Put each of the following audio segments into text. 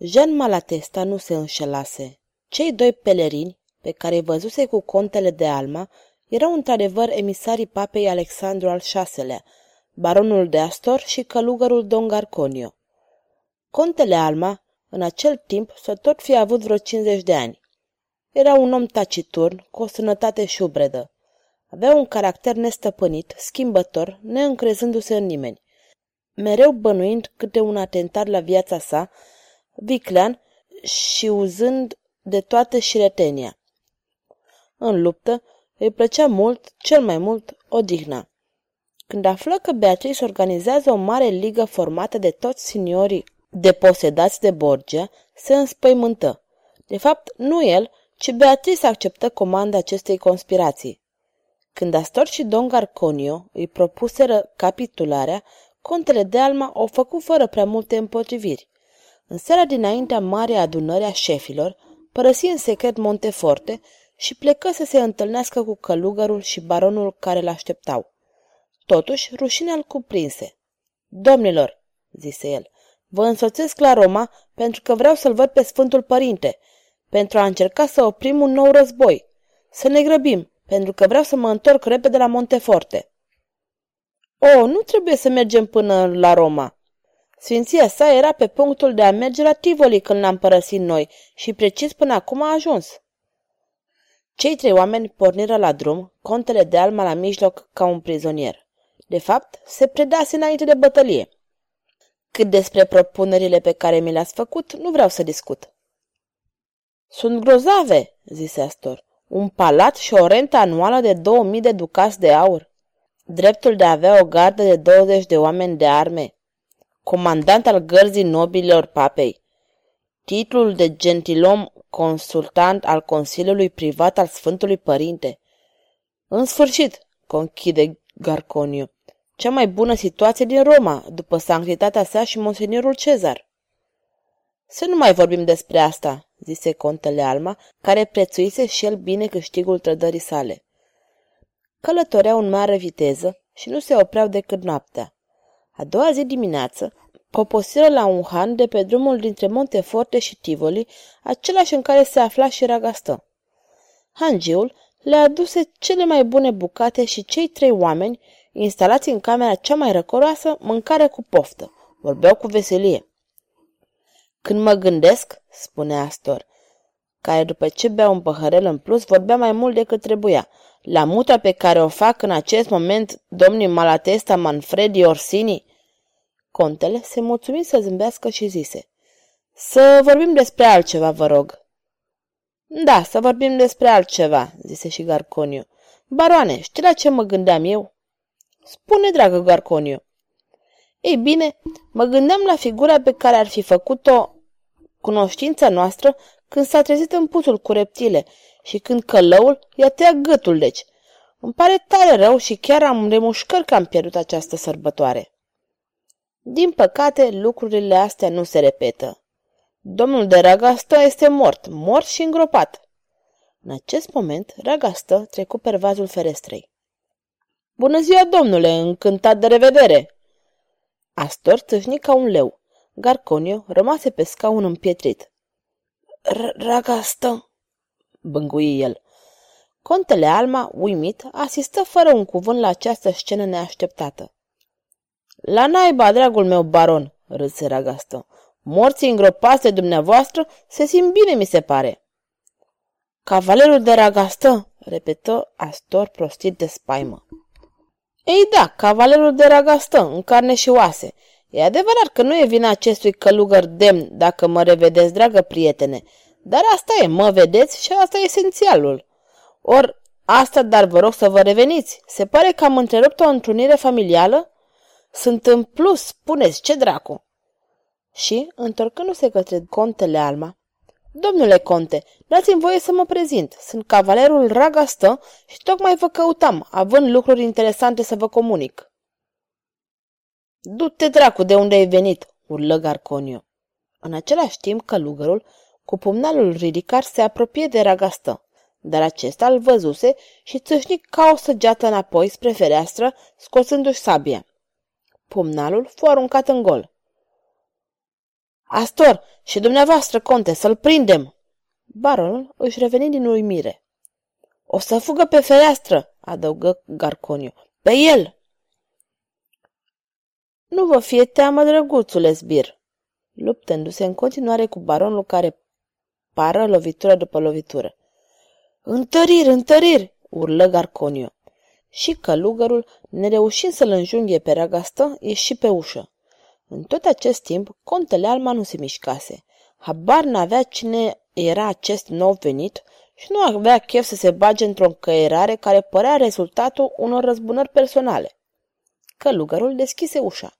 Jean Malatesta nu se înșelase. Cei doi pelerini, pe care îi văzuse cu contele de Alma, erau într-adevăr emisarii papei Alexandru al VI-lea, baronul de Astor și călugărul Don Garconio. Contele Alma, în acel timp, să tot fi avut vreo 50 de ani. Era un om taciturn, cu o sănătate șubredă. Avea un caracter nestăpânit, schimbător, neîncrezându-se în nimeni. Mereu bănuind câte un atentat la viața sa, viclean și uzând de toată șiretenia. În luptă îi plăcea mult, cel mai mult, odihna. Când află că Beatrice organizează o mare ligă formată de toți signorii deposedați de Borgia, se înspăimântă. De fapt, nu el, ci Beatrice acceptă comanda acestei conspirații. Când Astor și Don Garconio îi propuseră capitularea, contele de Alma o făcu fără prea multe împotriviri. În seara dinaintea mare adunări a șefilor, părăsi în secret Monteforte și plecă să se întâlnească cu călugărul și baronul care l-așteptau. Totuși, rușinea îl cuprinse. Domnilor, zise el, vă însoțesc la Roma pentru că vreau să-l văd pe Sfântul Părinte, pentru a încerca să oprim un nou război. Să ne grăbim, pentru că vreau să mă întorc repede la Monteforte. O, nu trebuie să mergem până la Roma, Sfinția sa era pe punctul de a merge la Tivoli când l-am părăsit noi și precis până acum a ajuns. Cei trei oameni porniră la drum, contele de alma la mijloc ca un prizonier. De fapt, se predase înainte de bătălie. Cât despre propunerile pe care mi le-ați făcut, nu vreau să discut. Sunt grozave, zise Astor. Un palat și o rentă anuală de 2000 de ducați de aur. Dreptul de a avea o gardă de 20 de oameni de arme, comandant al gărzii nobilor papei, titlul de gentilom consultant al Consiliului Privat al Sfântului Părinte. În sfârșit, conchide Garconiu, cea mai bună situație din Roma, după sanctitatea sa și monseniorul Cezar. Să nu mai vorbim despre asta, zise contele Alma, care prețuise și el bine câștigul trădării sale. Călătoreau în mare viteză și nu se opreau decât noaptea. A doua zi dimineață, poposiră la un han de pe drumul dintre Monteforte și Tivoli, același în care se afla și Ragastă. Hangiul le aduse cele mai bune bucate și cei trei oameni, instalați în camera cea mai răcoroasă, mâncare cu poftă. Vorbeau cu veselie. Când mă gândesc, spune Astor, care după ce bea un păhărel în plus vorbea mai mult decât trebuia, la muta pe care o fac în acest moment domnii Malatesta Manfredi Orsini, Contele se mulțumi să zâmbească și zise, Să vorbim despre altceva, vă rog. Da, să vorbim despre altceva, zise și Garconiu. Baroane, știi la ce mă gândeam eu? Spune, dragă Garconiu. Ei bine, mă gândeam la figura pe care ar fi făcut-o cunoștința noastră când s-a trezit în puțul cu reptile și când călăul i-a tăiat gâtul, deci. Îmi pare tare rău și chiar am remușcări că am pierdut această sărbătoare. Din păcate, lucrurile astea nu se repetă. Domnul de Ragastă este mort, mort și îngropat. În acest moment, Ragastă trecu pe vazul ferestrei. Bună ziua, domnule, încântat de revedere! Astor țâșni ca un leu. Garconio rămase pe scaun împietrit. Ragastă, bângui el. Contele Alma, uimit, asistă fără un cuvânt la această scenă neașteptată. La naiba, dragul meu baron, râse Ragastă. Morții îngropați de dumneavoastră se simt bine, mi se pare. Cavalerul de Ragastă, repetă Astor prostit de spaimă. Ei da, cavalerul de Ragastă, în carne și oase. E adevărat că nu e vina acestui călugăr demn dacă mă revedeți, dragă prietene, dar asta e, mă vedeți și asta e esențialul. Or, asta, dar vă rog să vă reveniți. Se pare că am întrerupt o întrunire familială? Sunt în plus, spuneți, ce dracu? Și, întorcându-se către contele Alma, Domnule conte, dați-mi voie să mă prezint. Sunt cavalerul Ragastă și tocmai vă căutam, având lucruri interesante să vă comunic. Du-te dracu de unde ai venit, urlă Garconio. În același timp, călugărul, cu pumnalul ridicat, se apropie de Ragastă, dar acesta îl văzuse și țâșni ca o săgeată înapoi spre fereastră, scoțându-și sabia. Pumnalul fu aruncat în gol. Astor, și dumneavoastră, conte, să-l prindem! Baronul își reveni din uimire. O să fugă pe fereastră, adăugă Garconiu. Pe el! Nu vă fie teamă, drăguțule Sbir, luptându-se în continuare cu baronul care pară lovitură după lovitură. Întăriri, întăriri, urlă Garconiu. Și călugărul, nereușind să-l înjunghe pe Ragastă, ieși pe ușă. În tot acest timp, contele Alma nu se mișcase. Habar n-avea cine era acest nou venit și nu avea chef să se bage într-o încăierare care părea rezultatul unor răzbunări personale. Călugărul deschise ușa.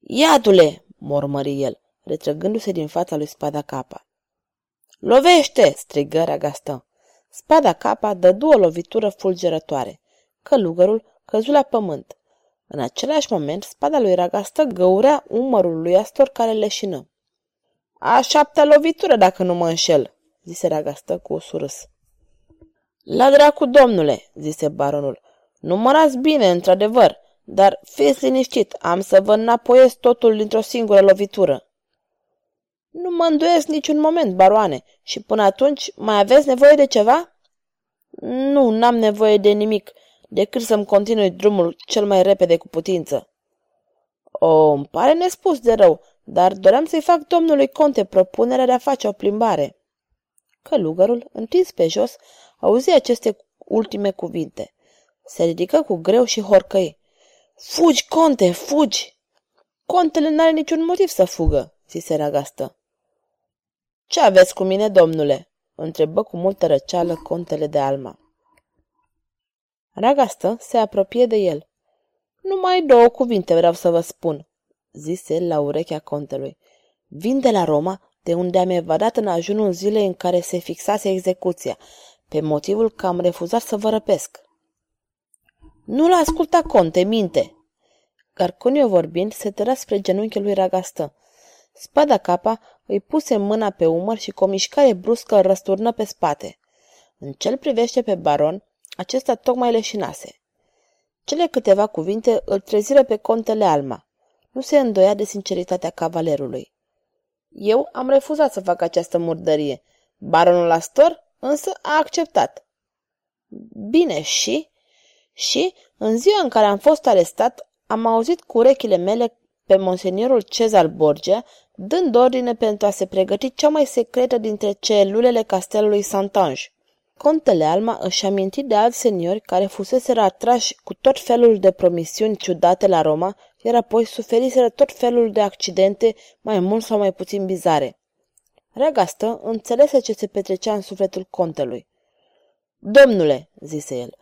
Iadule!" mormări el, retrăgându-se din fața lui spada capa. Lovește!" strigă Ragastă. Spada capa dădu o lovitură fulgerătoare. Călugărul căzu la pământ. În același moment, spada lui Ragastă găurea umărul lui Astor care leșină. A șaptea lovitură, dacă nu mă înșel, zise Ragastă cu surâs. La dracu, domnule, zise baronul. Numărați bine, într-adevăr, dar fiți liniștit, am să vă înapoiez totul dintr-o singură lovitură. Nu mă îndoiesc niciun moment, baroane, și până atunci mai aveți nevoie de ceva? Nu, n-am nevoie de nimic, decât să-mi continui drumul cel mai repede cu putință. O, îmi pare nespus de rău, dar doream să-i fac domnului conte propunerea de a face o plimbare. Călugărul, întins pe jos, auzi aceste ultime cuvinte. Se ridică cu greu și horcăi. Fugi, conte, fugi! Contele n-are niciun motiv să fugă, zise Ragastă. Ce aveți cu mine, domnule?" întrebă cu multă răceală contele de Alma. Ragastă se apropie de el. Numai două cuvinte vreau să vă spun, zise la urechea contelui. Vin de la Roma, de unde am evadat în ajunul zilei în care se fixase execuția, pe motivul că am refuzat să vă răpesc. Nu-l asculta, conte, minte! Garconio vorbind, se tăra spre genunchiul lui Ragastă. Spada capa îi puse mâna pe umăr și cu o mișcare bruscă îl răsturnă pe spate. În cel privește pe baron, acesta tocmai leșinase. Cele câteva cuvinte îl treziră pe contele Alma. Nu se îndoia de sinceritatea cavalerului. Eu am refuzat să fac această murdărie. Baronul Astor însă a acceptat. Bine, și? Și, în ziua în care am fost arestat, am auzit cu urechile mele pe monseniorul Cezar Borgia dând ordine pentru a se pregăti cea mai secretă dintre celulele castelului Santange. Contele Alma își aminti de alți seniori care fuseseră atrași cu tot felul de promisiuni ciudate la Roma, iar apoi suferiseră tot felul de accidente mai mult sau mai puțin bizare. Regastă înțelese ce se petrecea în sufletul contelui. Domnule, zise el,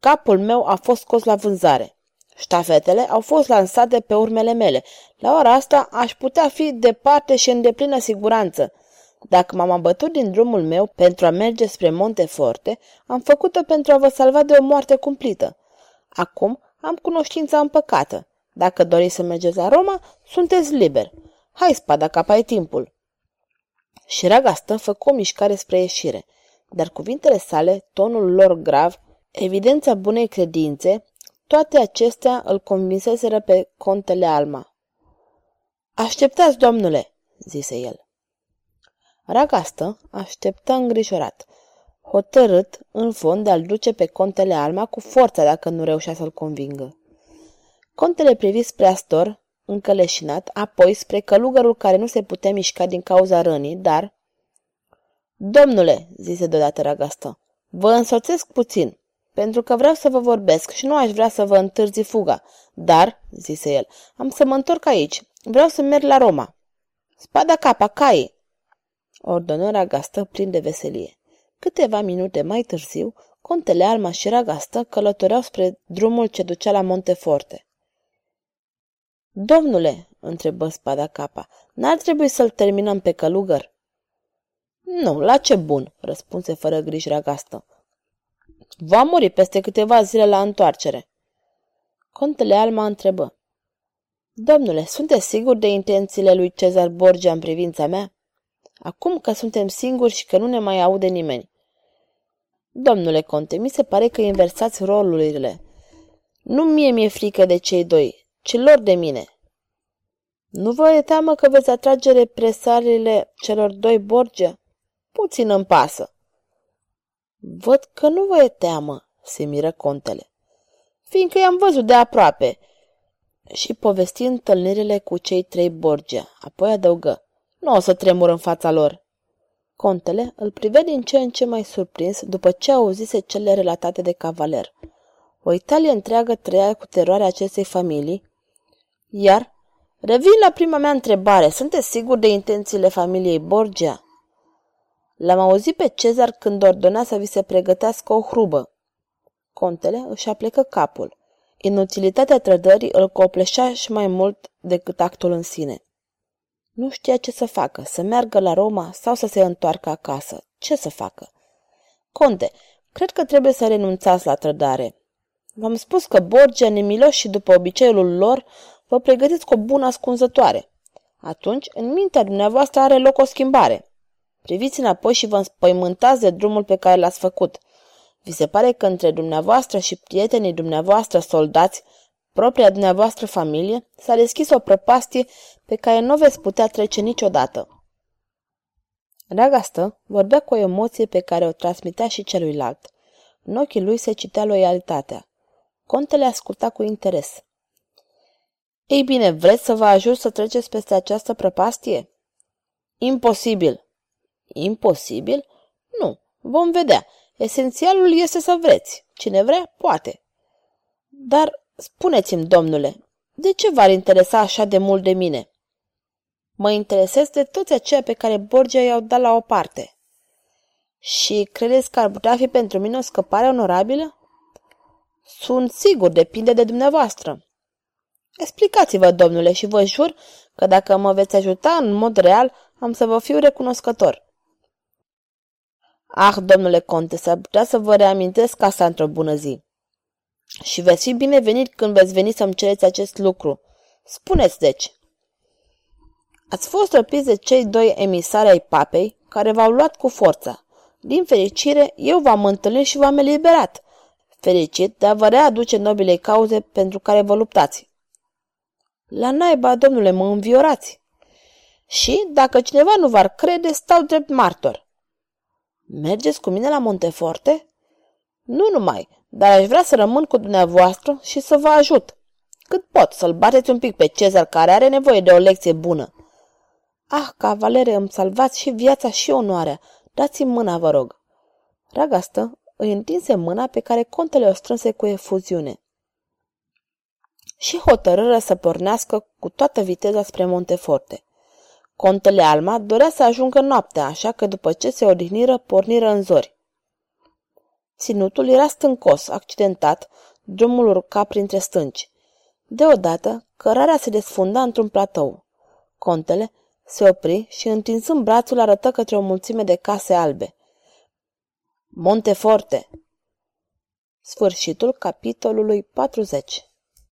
capul meu a fost scos la vânzare. Ștafetele au fost lansate pe urmele mele. La ora asta aș putea fi departe și în deplină siguranță. Dacă m-am abătut din drumul meu pentru a merge spre Monteforte, am făcut-o pentru a vă salva de o moarte cumplită. Acum am cunoștința împăcată. Dacă doriți să mergeți la Roma, sunteți liber. Hai, spada, capa e timpul. Și Ragastă făcu o mișcare spre ieșire, dar cuvintele sale, tonul lor grav, evidența bunei credințe, toate acestea îl convinseseră pe contele Alma. Așteptați, domnule, zise el. Ragastă așteptă îngrijorat, hotărât, în fond, de a-l duce pe contele Alma cu forța dacă nu reușea să-l convingă. Contele privi spre Astor, încă leșinat, apoi spre călugărul care nu se putea mișca din cauza rănii, dar... Domnule, zise deodată Ragastă, vă însoțesc puțin, pentru că vreau să vă vorbesc și nu aș vrea să vă întârzi fuga, dar, zise el, am să mă întorc aici, vreau să merg la Roma. Spada capa, cai, ordonă Ragastă plin de veselie. Câteva minute mai târziu, contele Alma și Ragastă călătoreau spre drumul ce ducea la Monteforte. Domnule, întrebă spada capa, n-ar trebui să-l terminăm pe călugăr? Nu, la ce bun, răspunse fără griji ragastă. Va muri peste câteva zile la întoarcere. Contele Alma întrebă. Domnule, sunteți sigur de intențiile lui Cezar Borgia în privința mea? Acum că suntem singuri și că nu ne mai aude nimeni. Domnule conte, mi se pare că inversați rolurile. Nu mie mi-e frică de cei doi, ci lor de mine. Nu vă e teamă că veți atrage represaliile celor doi Borgia? Puțin îmi pasă. Văd că nu vă e teamă, se miră contele. Fiindcă i-am văzut de aproape. Și povesti întâlnirile cu cei trei Borgia, apoi adăugă. Nu o să tremur în fața lor. Contele îl prive din ce în ce mai surprins după ce auzise cele relatate de cavaler. O Italie întreagă trăia cu teroarea acestei familii, iar, revin la prima mea întrebare, sunteți sigur de intențiile familiei Borgia? L-am auzit pe Cezar când ordona să vi se pregătească o hrubă. Contele își aplecă capul. Inutilitatea trădării îl copleșea și mai mult decât actul în sine. Nu știa ce să facă, să meargă la Roma sau să se întoarcă acasă. Ce să facă? Conte, cred că trebuie să renunțați la trădare. V-am spus că Borgia, nemiloși și după obiceiul lor, vă pregătiți cu o bună ascunzătoare. Atunci, în mintea dumneavoastră are loc o schimbare. Priviți înapoi și vă înspăimântați de drumul pe care l-ați făcut. Vi se pare că între dumneavoastră și prietenii dumneavoastră soldați, propria dumneavoastră familie, s-a deschis o prăpastie pe care nu veți putea trece niciodată. Ragastă vorbea cu o emoție pe care o transmitea și celuilalt. În ochii lui se citea loialitatea. Contele asculta cu interes. Ei bine, vreți să vă ajut să treceți peste această prăpastie? Imposibil. Imposibil? Nu. Vom vedea. Esențialul este să vreți. Cine vrea, poate. Dar spuneți-mi, domnule, de ce v-ar interesa așa de mult de mine? Mă interesez de toți aceia pe care Borgia i-au dat la o parte. Și credeți că ar putea fi pentru mine o scăpare onorabilă? Sunt sigur, depinde de dumneavoastră. Explicați-vă, domnule, și vă jur că dacă mă veți ajuta în mod real, am să vă fiu recunoscător. Ah, domnule conte, s-ar putea să vă reamintesc asta într-o bună zi. Și veți fi binevenit când veți veni să-mi cereți acest lucru. Spuneți, deci. Ați fost răpiți de cei doi emisari ai papei, care v-au luat cu forța. Din fericire, eu v-am întâlnit și v-am eliberat. Fericit de a vă readuce nobilei cauze pentru care vă luptați. La naiba, domnule, mă înviorați. Și, dacă cineva nu v-ar crede, stau drept martor. Mergeți cu mine la Monteforte? Nu numai, dar aș vrea să rămân cu dumneavoastră și să vă ajut. Cât pot, să-l bateți un pic pe Cezar, care are nevoie de o lecție bună. Ah, cavalere, îmi salvați și viața și onoarea. Dați-mi mâna, vă rog. Ragastă îi întinse mâna pe care contele o strânse cu efuziune. Și hotărâră să pornească cu toată viteza spre Monteforte. Contele Alma dorea să ajungă noaptea, așa că după ce se odihniră, porniră în zori. Ținutul era stâncos, accidentat, drumul urca printre stânci. Deodată, cărarea se desfunda într-un platou. Contele se opri și, întinzând brațul, arătă către o mulțime de case albe. Monteforte! Sfârșitul capitolului 40